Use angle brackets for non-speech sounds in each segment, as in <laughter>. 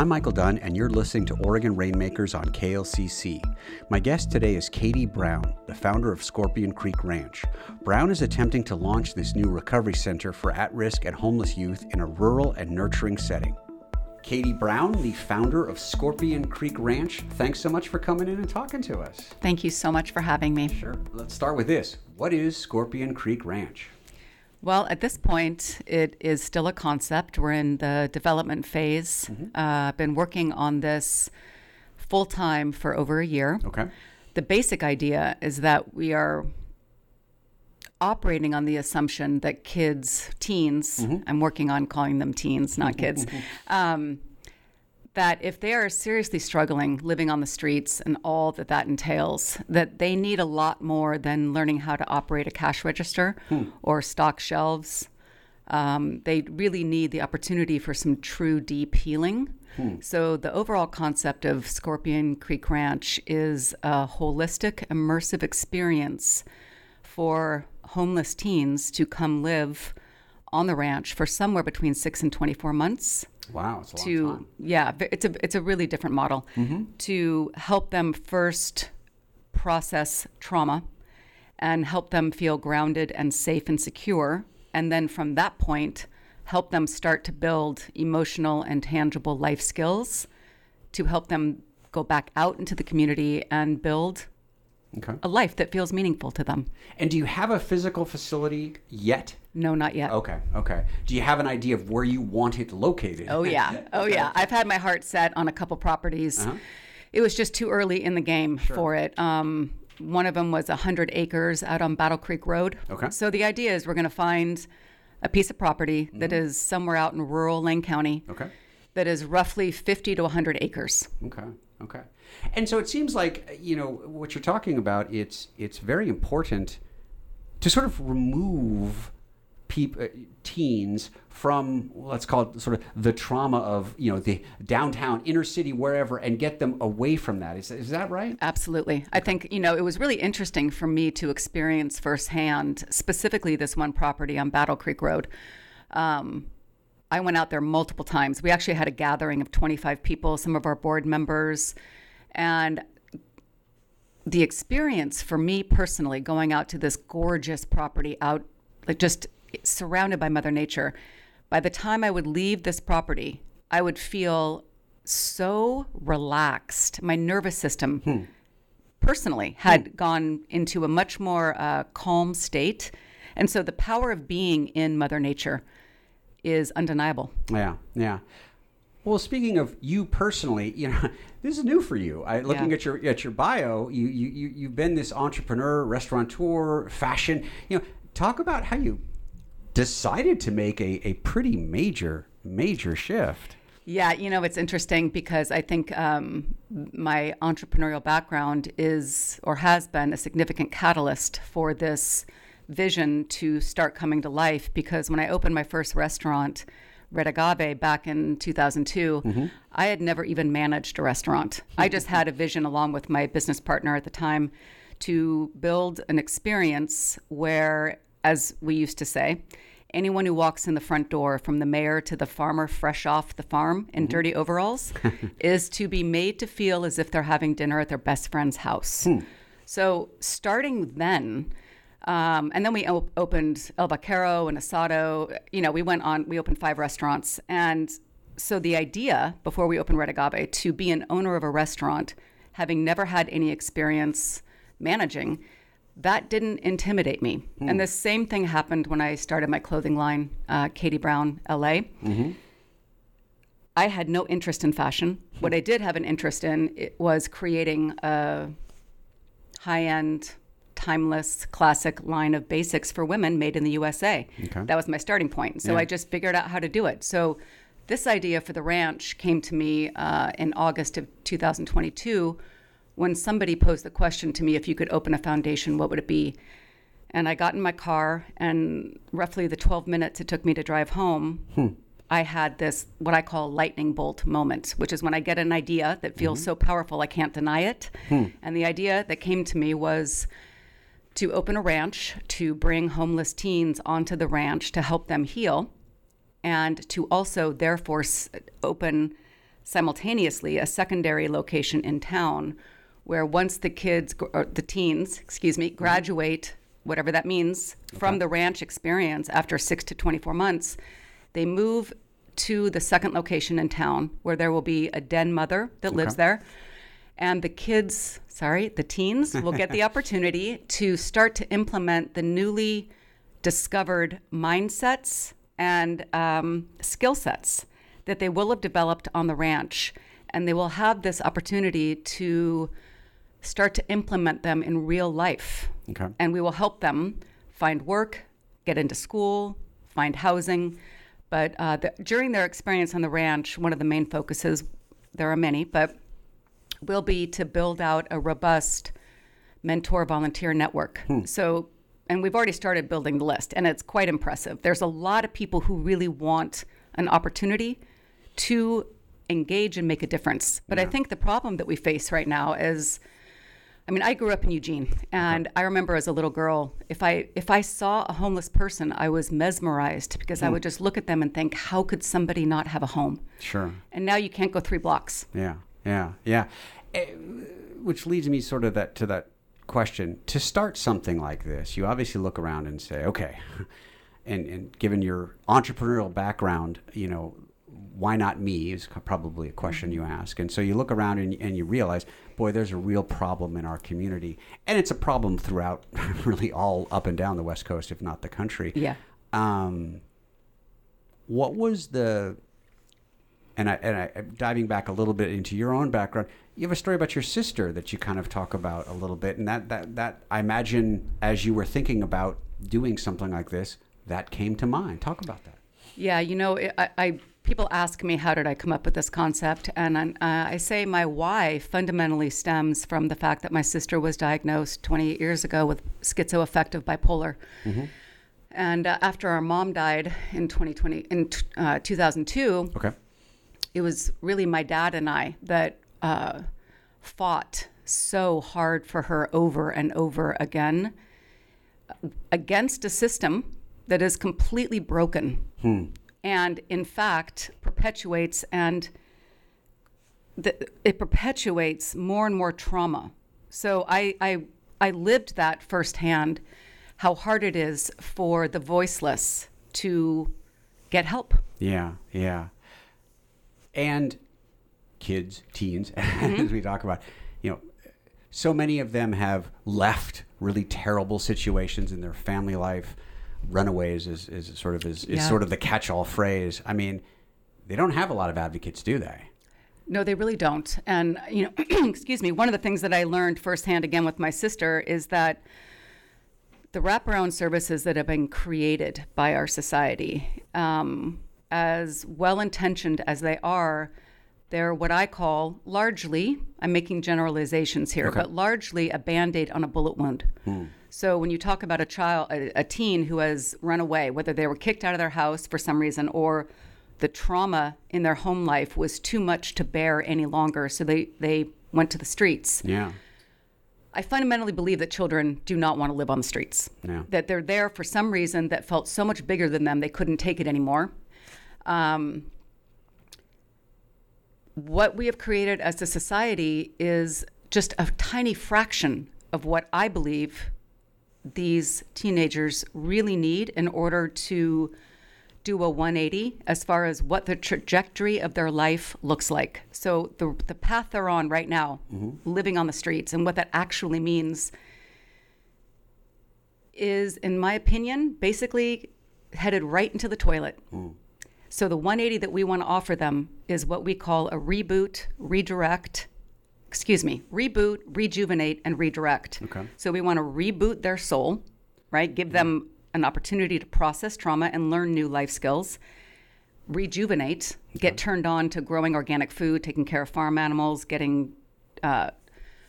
I'm Michael Dunn, and you're listening to Oregon Rainmakers on KLCC. My guest today is Katie Brown, the founder of Scorpion Creek Ranch. Brown is attempting to launch this new recovery center for at risk and homeless youth in a rural and nurturing setting. Katie Brown, the founder of Scorpion Creek Ranch, thanks so much for coming in and talking to us. Thank you so much for having me. Sure. Let's start with this. What is Scorpion Creek Ranch? Well, at this point, it is still a concept. We're in the development phase. Mm-hmm. Uh, been working on this full time for over a year. Okay. The basic idea is that we are operating on the assumption that kids, teens, Mm-hmm. I'm working on calling them teens, not kids, um, that if they are seriously struggling living on the streets and all that that entails, that they need a lot more than learning how to operate a cash register or stock shelves. Um, they really need the opportunity for some true deep healing. So, the overall concept of Scorpion Creek Ranch is a holistic, immersive experience for homeless teens to come live on the ranch for somewhere between six and 24 months Wow, it's to yeah it's a it's a really different model. To help them first process trauma and help them feel grounded and safe and secure and then from that point help them start to build emotional and tangible life skills to help them go back out into the community and build Okay. a life that feels meaningful to them And do you have a physical facility yet? no not yet Okay, okay. Do you have an idea of where you want it located? Oh yeah, <laughs> oh yeah. I've had my heart set on a couple properties. Uh-huh. It was just too early in the game for it. Um, one of them was hundred acres out on Battle Creek Road. Okay. So the idea is we're going to find a piece of property that is somewhere out in rural Lane County Mm-hmm. Okay. that is roughly fifty to hundred acres. Okay. Okay. And so it seems like you know what you're talking about. It's it's very important to sort of remove peop, uh, teens from let's call it sort of the trauma of you know the downtown inner city wherever and get them away from that. Is is that right? Absolutely. I think, you know, it was really interesting for me to experience firsthand, specifically this one property on Battle Creek Road. Um, I went out there multiple times. We actually had a gathering of 25 people, some of our board members, and the experience for me personally going out to this gorgeous property out like just surrounded by mother nature by the time i would leave this property i would feel so relaxed. My nervous system personally had gone into a much more uh, calm state. And so the power of being in mother nature is undeniable Yeah, yeah. Well, speaking of you personally, you know, <laughs> this is new for you. I, looking Yeah. at your at your bio, you you you you've been this entrepreneur, restaurateur, fashion. You know, talk about how you decided to make a, a pretty major major shift. Yeah, you know, it's interesting because I think um, my entrepreneurial background is or has been a significant catalyst for this vision to start coming to life. Because when I opened my first restaurant, Red Agave, back in 2002, mm-hmm. I had never even managed a restaurant. I just had a vision along with my business partner at the time to build an experience where, as we used to say, anyone who walks in the front door, from the mayor to the farmer fresh off the farm in mm-hmm. dirty overalls, <laughs> is to be made to feel as if they're having dinner at their best friend's house. Hmm. So, starting then, um, and then we op- opened El Vaquero and Asado. You know, we went on, we opened five restaurants. And so the idea before we opened Red Agave to be an owner of a restaurant, having never had any experience managing, that didn't intimidate me. And the same thing happened when I started my clothing line, uh, Katie Brown LA. I had no interest in fashion. What I did have an interest in it was creating a high end, timeless, classic line of basics for women made in the USA. Okay. That was my starting point. So Yeah. I just figured out how to do it. So this idea for the ranch came to me uh, in August of 2022 when somebody posed the question to me if you could open a foundation, what would it be? And I got in my car, and roughly the 12 minutes it took me to drive home, hmm. I had this, what I call lightning bolt moment, which is when I get an idea that feels mm-hmm. so powerful I can't deny it. Hmm. And the idea that came to me was to open a ranch, to bring homeless teens onto the ranch to help them heal, and to also, therefore, open simultaneously a secondary location in town where once the kids or the teens, excuse me, mm-hmm. graduate, whatever that means, from the ranch experience after 6 to 24 months, they move to the second location in town where there will be a den mother that lives there. And the kids, sorry, the teens will get the <laughs> opportunity to start to implement the newly discovered mindsets and um, skill sets that they will have developed on the ranch. And they will have this opportunity to start to implement them in real life. Okay. And we will help them find work, get into school, find housing. But uh, the, during their experience on the ranch, one of the main focuses, there are many, but will be to build out a robust mentor volunteer network. Hmm. So, and we've already started building the list, and it's quite impressive. There's a lot of people who really want an opportunity to engage and make a difference. But I think the problem that we face right now is I mean, I grew up in Eugene, and I remember as a little girl, if I if I saw a homeless person, I was mesmerized because I hmm. would just look at them and think, how could somebody not have a home? Sure. And now you can't go three blocks. Yeah, yeah, yeah. Eh, which leads me sort of that to that question. To start something like this, you obviously look around and say, okay, and and given your entrepreneurial background, you know, why not me is probably a question you ask. And so you look around and, and you realize, boy, there's a real problem in our community, and it's a problem throughout, <laughs> really all up and down the West Coast, if not the country. Yeah. Um, what was the and I and I diving back a little bit into your own background. You have a story about your sister that you kind of talk about a little bit, and that that that I imagine as you were thinking about doing something like this, that came to mind. Talk about that. Yeah, you know, I, I people ask me how did I come up with this concept, and I, uh, I say my why fundamentally stems from the fact that my sister was diagnosed 28 years ago with schizoaffective bipolar. And uh, after our mom died in 2020, in t- uh, 2002, Okay. It was really my dad and I that uh, fought so hard for her over and over again uh, against a system that is completely broken and, in fact, perpetuates and the, it perpetuates more and more trauma. So I, I, I lived that firsthand how hard it is for the voiceless to get help. Yeah, yeah. And kids, teens, <laughs> as we talk about, you know, so many of them have left really terrible situations in their family life. Runaways is, is sort of is, is Yeah. sort of the catch-all phrase. I mean, they don't have a lot of advocates, do they? No, they really don't. And, you know, <clears throat> excuse me, one of the things that I learned firsthand again with my sister is that the wraparound services that have been created by our society, um, as well intentioned as they are, they're what I call largely, I'm making generalizations here, but largely a band aid on a bullet wound. Hmm. So when you talk about a child, a, a teen who has run away, whether they were kicked out of their house for some reason or the trauma in their home life was too much to bear any longer, so they, they went to the streets. Yeah. I fundamentally believe that children do not want to live on the streets. Yeah. That they're there for some reason that felt so much bigger than them, they couldn't take it anymore. Um, what we have created as a society is just a tiny fraction of what I believe these teenagers really need in order to do a 180 as far as what the trajectory of their life looks like. So the the path they're on right now, living on the streets, and what that actually means is, in my opinion, basically headed right into the toilet. So the 180 that we want to offer them is what we call a reboot, redirect, excuse me, reboot, rejuvenate, and redirect. Okay. So we want to reboot their soul, right? Give them an opportunity to process trauma and learn new life skills. Rejuvenate, get turned on to growing organic food, taking care of farm animals, getting uh,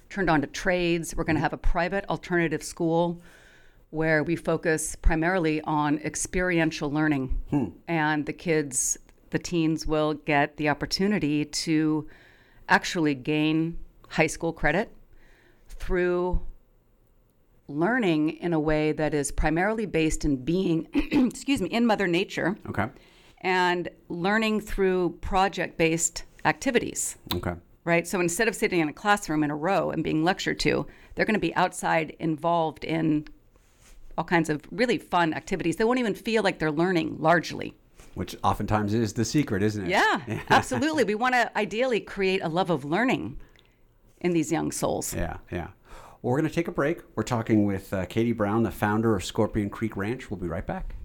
turned on to trades. We're going to have a private alternative school where we focus primarily on experiential learning. Hmm. And the kids, the teens, will get the opportunity to actually gain high school credit through learning in a way that is primarily based in being, <clears throat> excuse me, in Mother Nature Okay. and learning through project based activities. Okay. Right. So instead of sitting in a classroom in a row and being lectured to, they're going to be outside involved in all kinds of really fun activities. They won't even feel like they're learning largely. Which oftentimes is the secret, isn't it? Yeah, <laughs> absolutely. We want to ideally create a love of learning in these young souls. Yeah, yeah. Well, we're going to take a break. We're talking with uh, Katie Brown, the founder of Scorpion Creek Ranch. We'll be right back.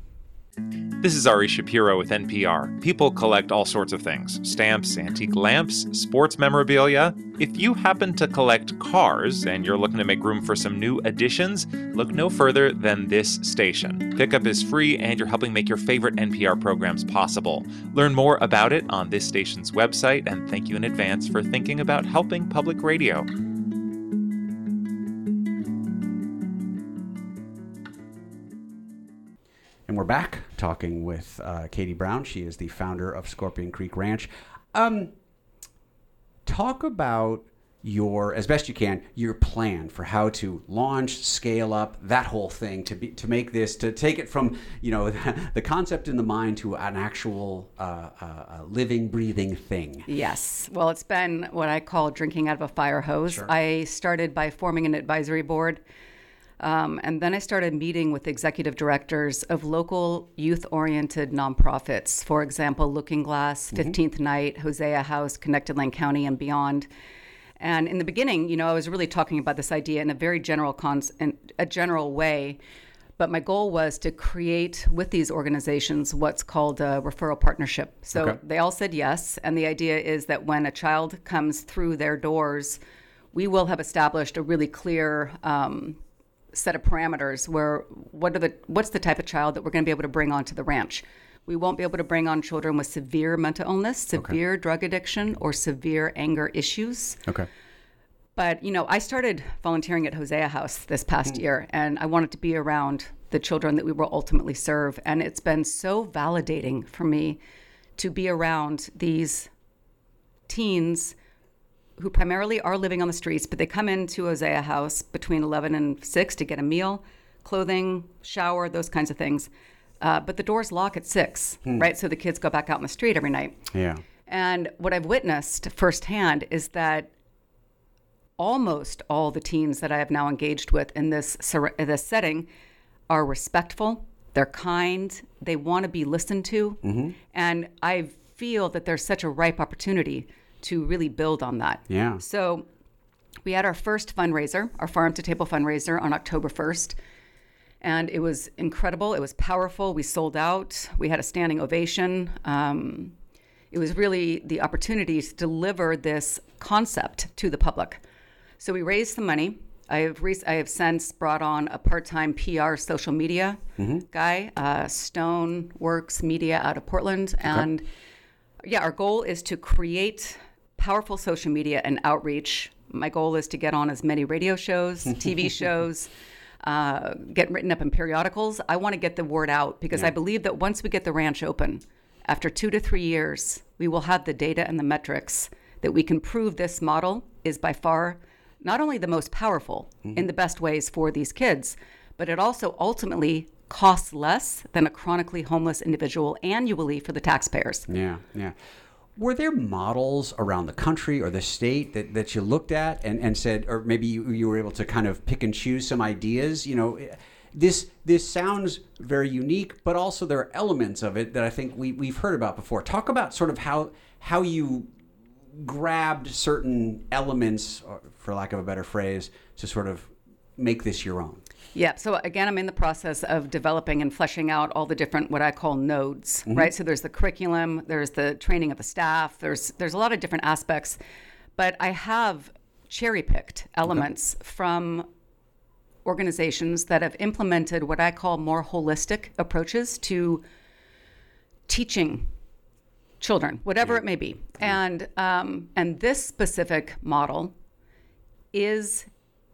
This is Ari Shapiro with NPR. People collect all sorts of things stamps, antique lamps, sports memorabilia. If you happen to collect cars and you're looking to make room for some new additions, look no further than this station. Pickup is free and you're helping make your favorite NPR programs possible. Learn more about it on this station's website, and thank you in advance for thinking about helping public radio. And we're back talking with uh, Katie Brown. She is the founder of Scorpion Creek Ranch. Um, talk about your, as best you can, your plan for how to launch, scale up, that whole thing to be to make this to take it from you know <laughs> the concept in the mind to an actual uh, uh, living, breathing thing. Yes. Well, it's been what I call drinking out of a fire hose. Sure. I started by forming an advisory board um, and then I started meeting with executive directors of local youth oriented nonprofits, for example, Looking Glass, 15th mm-hmm. Night, Hosea House, Connected Lane County, and beyond. And in the beginning, you know, I was really talking about this idea in a very general cons- in a general way. But my goal was to create with these organizations what's called a referral partnership. So okay. they all said yes. And the idea is that when a child comes through their doors, we will have established a really clear um, set of parameters where what are the what's the type of child that we're going to be able to bring onto the ranch. We won't be able to bring on children with severe mental illness, severe okay. drug addiction, or severe anger issues. Okay. But you know, I started volunteering at Hosea House this past mm. year, and I wanted to be around the children that we will ultimately serve. And it's been so validating for me to be around these teens who primarily are living on the streets, but they come into Hosea House between 11 and 6 to get a meal, clothing, shower, those kinds of things. Uh, but the doors lock at 6, hmm. right? So the kids go back out in the street every night. Yeah. And what I've witnessed firsthand is that almost all the teens that I have now engaged with in this, this setting are respectful, they're kind, they want to be listened to. Mm-hmm. And I feel that there's such a ripe opportunity to really build on that. Yeah. So we had our first fundraiser, our farm to table fundraiser on October 1st. And it was incredible. It was powerful. We sold out. We had a standing ovation. Um, it was really the opportunity to deliver this concept to the public. So we raised the money. I have, re- I have since brought on a part time PR social media mm-hmm. guy, uh, Stone Works Media out of Portland. Okay. And yeah, our goal is to create powerful social media and outreach. My goal is to get on as many radio shows, <laughs> TV shows, uh, get written up in periodicals. I want to get the word out because yeah. I believe that once we get the ranch open, after two to three years, we will have the data and the metrics that we can prove this model is by far not only the most powerful mm-hmm. in the best ways for these kids, but it also ultimately costs less than a chronically homeless individual annually for the taxpayers. Yeah, yeah were there models around the country or the state that, that you looked at and, and said, or maybe you, you were able to kind of pick and choose some ideas? You know, this this sounds very unique, but also there are elements of it that I think we, we've heard about before. Talk about sort of how how you grabbed certain elements, for lack of a better phrase, to sort of make this your own. Yeah. So again, I'm in the process of developing and fleshing out all the different what I call nodes, mm-hmm. right? So there's the curriculum, there's the training of the staff, there's there's a lot of different aspects, but I have cherry picked elements okay. from organizations that have implemented what I call more holistic approaches to teaching children, whatever yeah. it may be, mm-hmm. and um, and this specific model is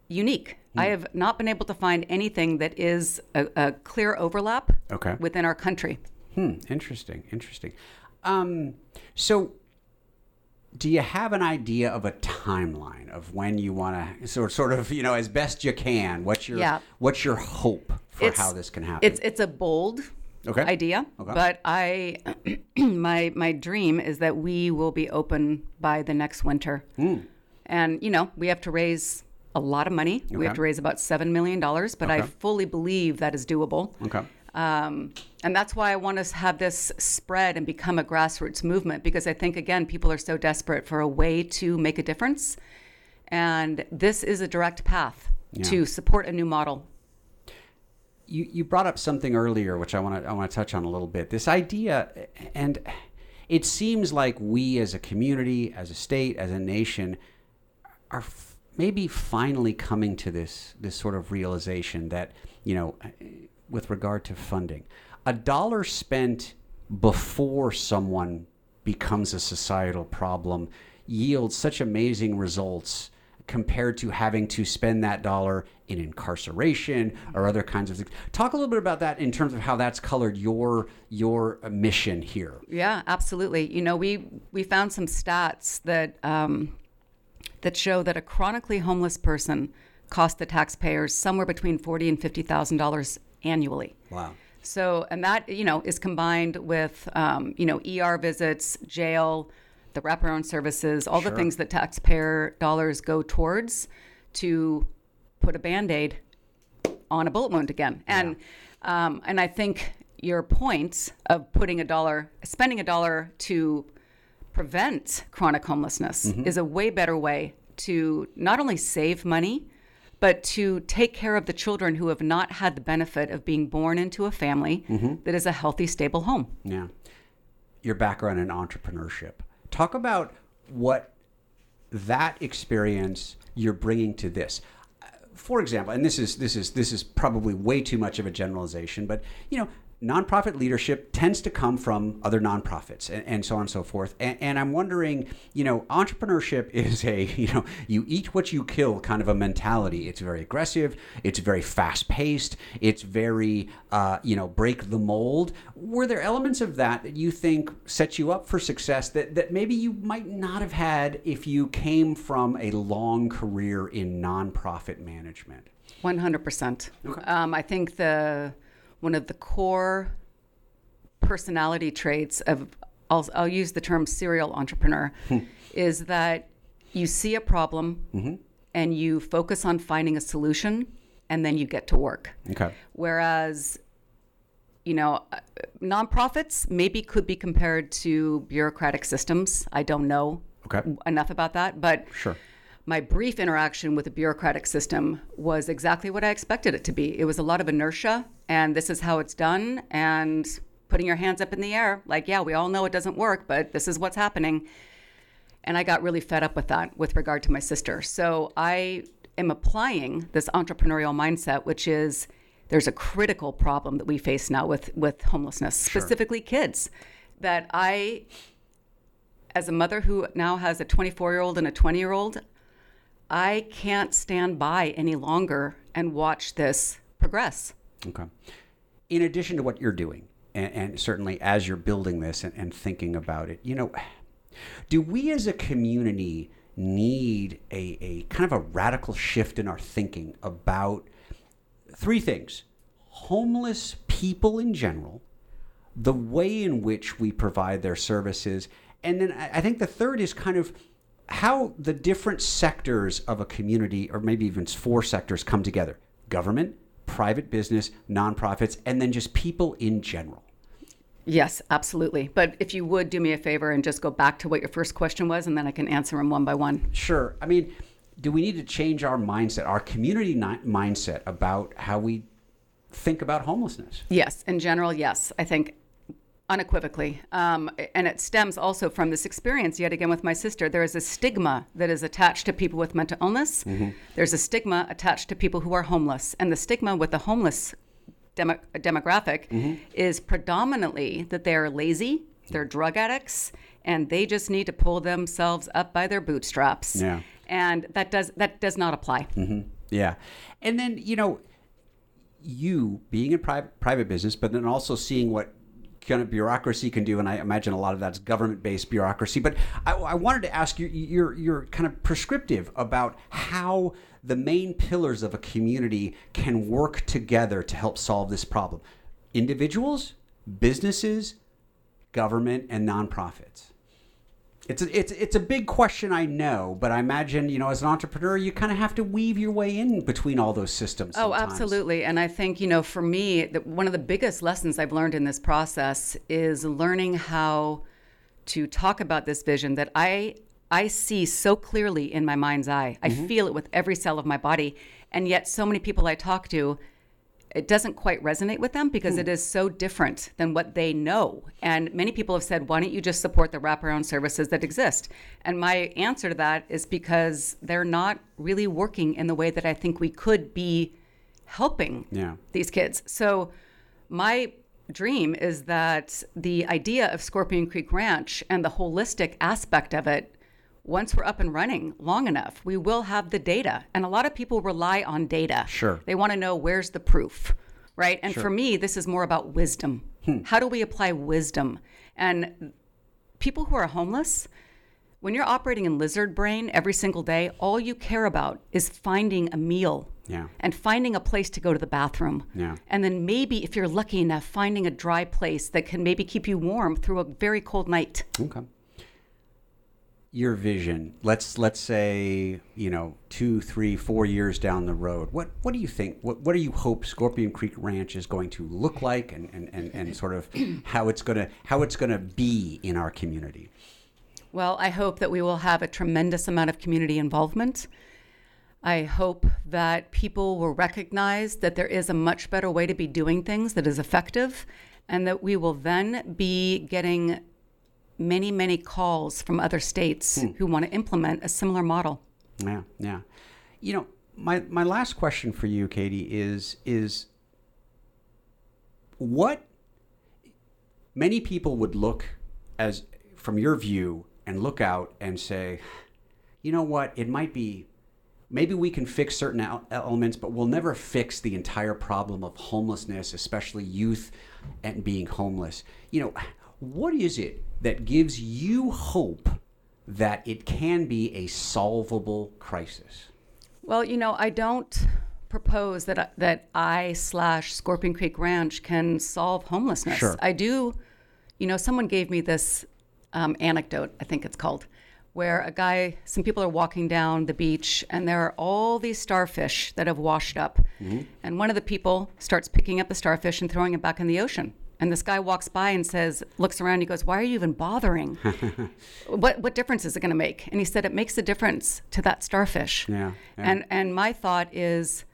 unique Hmm. I have not been able to find anything that is a, a clear overlap okay. within our country. Hmm. Interesting. Interesting. Um, so, do you have an idea of a timeline of when you want to sort sort of you know as best you can? What's your yeah. what's your hope for it's, how this can happen? It's it's a bold Okay. idea, Okay. but I <clears throat> my my dream is that we will be open by the next winter. Hmm. And you know, we have to raise a lot of money. We have to raise about seven million dollars, but I fully believe that is doable. Okay. Um, and that's why I want to have this spread and become a grassroots movement because I think, again, people are so desperate for a way to make a difference. And this is a direct path to support a new model. you, you brought up something earlier, which I want to I want to touch on a little bit. This idea, and it seems like we as a community, as a state, as a nation, are maybe finally coming to this this sort of realization that you know, with regard to funding, a dollar spent before someone becomes a societal problem yields such amazing results compared to having to spend that dollar in incarceration or other kinds of things. Talk a little bit about that in terms of how that's colored your your mission here. Yeah, absolutely. You know, we we found some stats that um, that show that a chronically homeless person cost the taxpayers somewhere between forty and fifty thousand dollars annually. Wow. So, and that you know is combined with um, you know ER visits, jail, the wraparound services, all the things that taxpayer dollars go towards to put a band aid on a bullet wound again. And um, and I think your point of putting a dollar, spending a dollar to prevent chronic homelessness is a way better way to not only save money, but to take care of the children who have not had the benefit of being born into a family that is a healthy, stable home. Yeah. Your background in entrepreneurship. Talk about what that experience you're bringing to this. Uh, For example, and this is this is this is probably way too much of a generalization, but you know, nonprofit leadership tends to come from other nonprofits and, and so on and so forth. And, and I'm wondering, you know, entrepreneurship <laughs> is a, you know, you eat what you kill kind of a mentality. It's very aggressive. It's very fast paced. It's very, uh, you know, break the mold. Were there elements of that that you think set you up for success that, that maybe you might not have had if you came from a long career in nonprofit management? One hundred percent. Um, I think the one of the core personality traits of I'll, I'll use the term serial entrepreneur is that you see a problem and you focus on finding a solution and then you get to work. Okay. Whereas, you know, uh, nonprofits maybe could be compared to bureaucratic systems. I don't know Okay. enough about that, but Sure. My brief interaction with the bureaucratic system was exactly what I expected it to be. It was a lot of inertia, and this is how it's done, and putting your hands up in the air, like, yeah, we all know it doesn't work, but this is what's happening. And I got really fed up with that with regard to my sister. So I am applying this entrepreneurial mindset, which is there's a critical problem that we face now with, with homelessness, specifically kids, that I, as a mother who now has a 24 year old and a 20 year old, I can't stand by any longer and watch this progress. Okay. In addition to what you're doing, and, and certainly as you're building this and, and thinking about it, you know, do we as a community need a, a kind of a radical shift in our thinking about three things homeless people in general, the way in which we provide their services, and then I I think the third is kind of how the different sectors of a community, or maybe even four sectors, come together government, private business, nonprofits, and then just people in general. Yes, absolutely. But if you would do me a favor and just go back to what your first question was, and then I can answer them one by one. Sure. I mean, do we need to change our mindset, our community ni- mindset about how we think about homelessness? Yes, in general, yes. I think unequivocally. Um, and it stems also from this experience, yet again, with my sister. There is a stigma that is attached to people with mental illness. Mm-hmm. There's a stigma attached to people who are homeless. And the stigma with the homeless demo- demographic mm-hmm. is predominantly that they're lazy, they're drug addicts, and they just need to pull themselves up by their bootstraps. Yeah. And that does that does not apply. Mm-hmm. Yeah. And then, you know, you being in private private business, but then also seeing what kind of bureaucracy can do, and I imagine a lot of that's government-based bureaucracy. But I, I wanted to ask you, you're you're kind of prescriptive about how the main pillars of a community can work together to help solve this problem. Individuals, businesses, government, and nonprofits? It's a, it's it's a big question, I know, but I imagine you know as an entrepreneur, you kind of have to weave your way in between all those systems. Oh, absolutely. And I think you know, for me, the, one of the biggest lessons I've learned in this process is learning how to talk about this vision that I I see so clearly in my mind's eye. I mm-hmm. feel it with every cell of my body, and yet so many people I talk to it doesn't quite resonate with them because it hmm. is so different than what they know. And many people have said, why don't you just support the wraparound services that exist? And my answer to that is because they're not really working in the way that I think we could be helping Yeah. these kids. So my dream is that the idea of Scorpion Creek Ranch and the holistic aspect of it once we're up and running long enough, we will have the data. And a lot of people rely on data. Sure. They want to know where's the proof, right? And for me, this is more about wisdom. Hmm. How do we apply wisdom? And people who are homeless, when you're operating in lizard brain every single day, all you care about is finding a meal Yeah. and finding a place to go to the bathroom. Yeah. And then maybe, if you're lucky enough, finding a dry place that can maybe keep you warm through a very cold night. Okay. Your vision. Let's let's say you know two, three, four years down the road. What what do you think? What what do you hope Scorpion Creek Ranch is going to look like, and and, and, and sort of how it's gonna how it's gonna be in our community? Well, I hope that we will have a tremendous amount of community involvement. I hope that people will recognize that there is a much better way to be doing things that is effective, and that we will then be getting many, many calls from other states hmm. who want to implement a similar model. Yeah, yeah. You know, my my last question for you, Katie, is is what many people would look as from your view and look out and say, you know what, it might be maybe we can fix certain elements, but we'll never fix the entire problem of homelessness, especially youth and being homeless. You know, what is it that gives you hope that it can be a solvable crisis? Well, you know, I don't propose that that I slash Scorpion Creek Ranch can solve homelessness. Sure. I do. You know, someone gave me this um, anecdote. I think it's called, where a guy, some people are walking down the beach, and there are all these starfish that have washed up, and one of the people starts picking up the starfish and throwing it back in the ocean. And this guy walks by and says, looks around, he goes, Why are you even bothering? <laughs> what, what difference is it going to make? And he said, It makes a difference to that starfish. Yeah, yeah. And, and my thought is,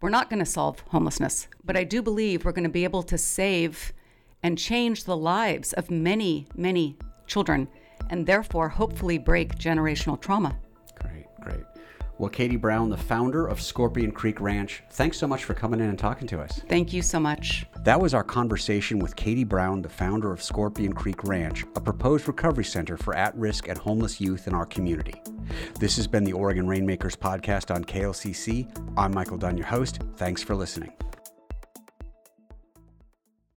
we're not going to solve homelessness, but I do believe we're going to be able to save and change the lives of many, many children, and therefore hopefully break generational trauma. Great, great. Well, Katie Brown, the founder of Scorpion Creek Ranch, thanks so much for coming in and talking to us. Thank you so much. That was our conversation with Katie Brown, the founder of Scorpion Creek Ranch, a proposed recovery center for at risk and homeless youth in our community. This has been the Oregon Rainmakers podcast on KLCC. I'm Michael Dunn, your host. Thanks for listening.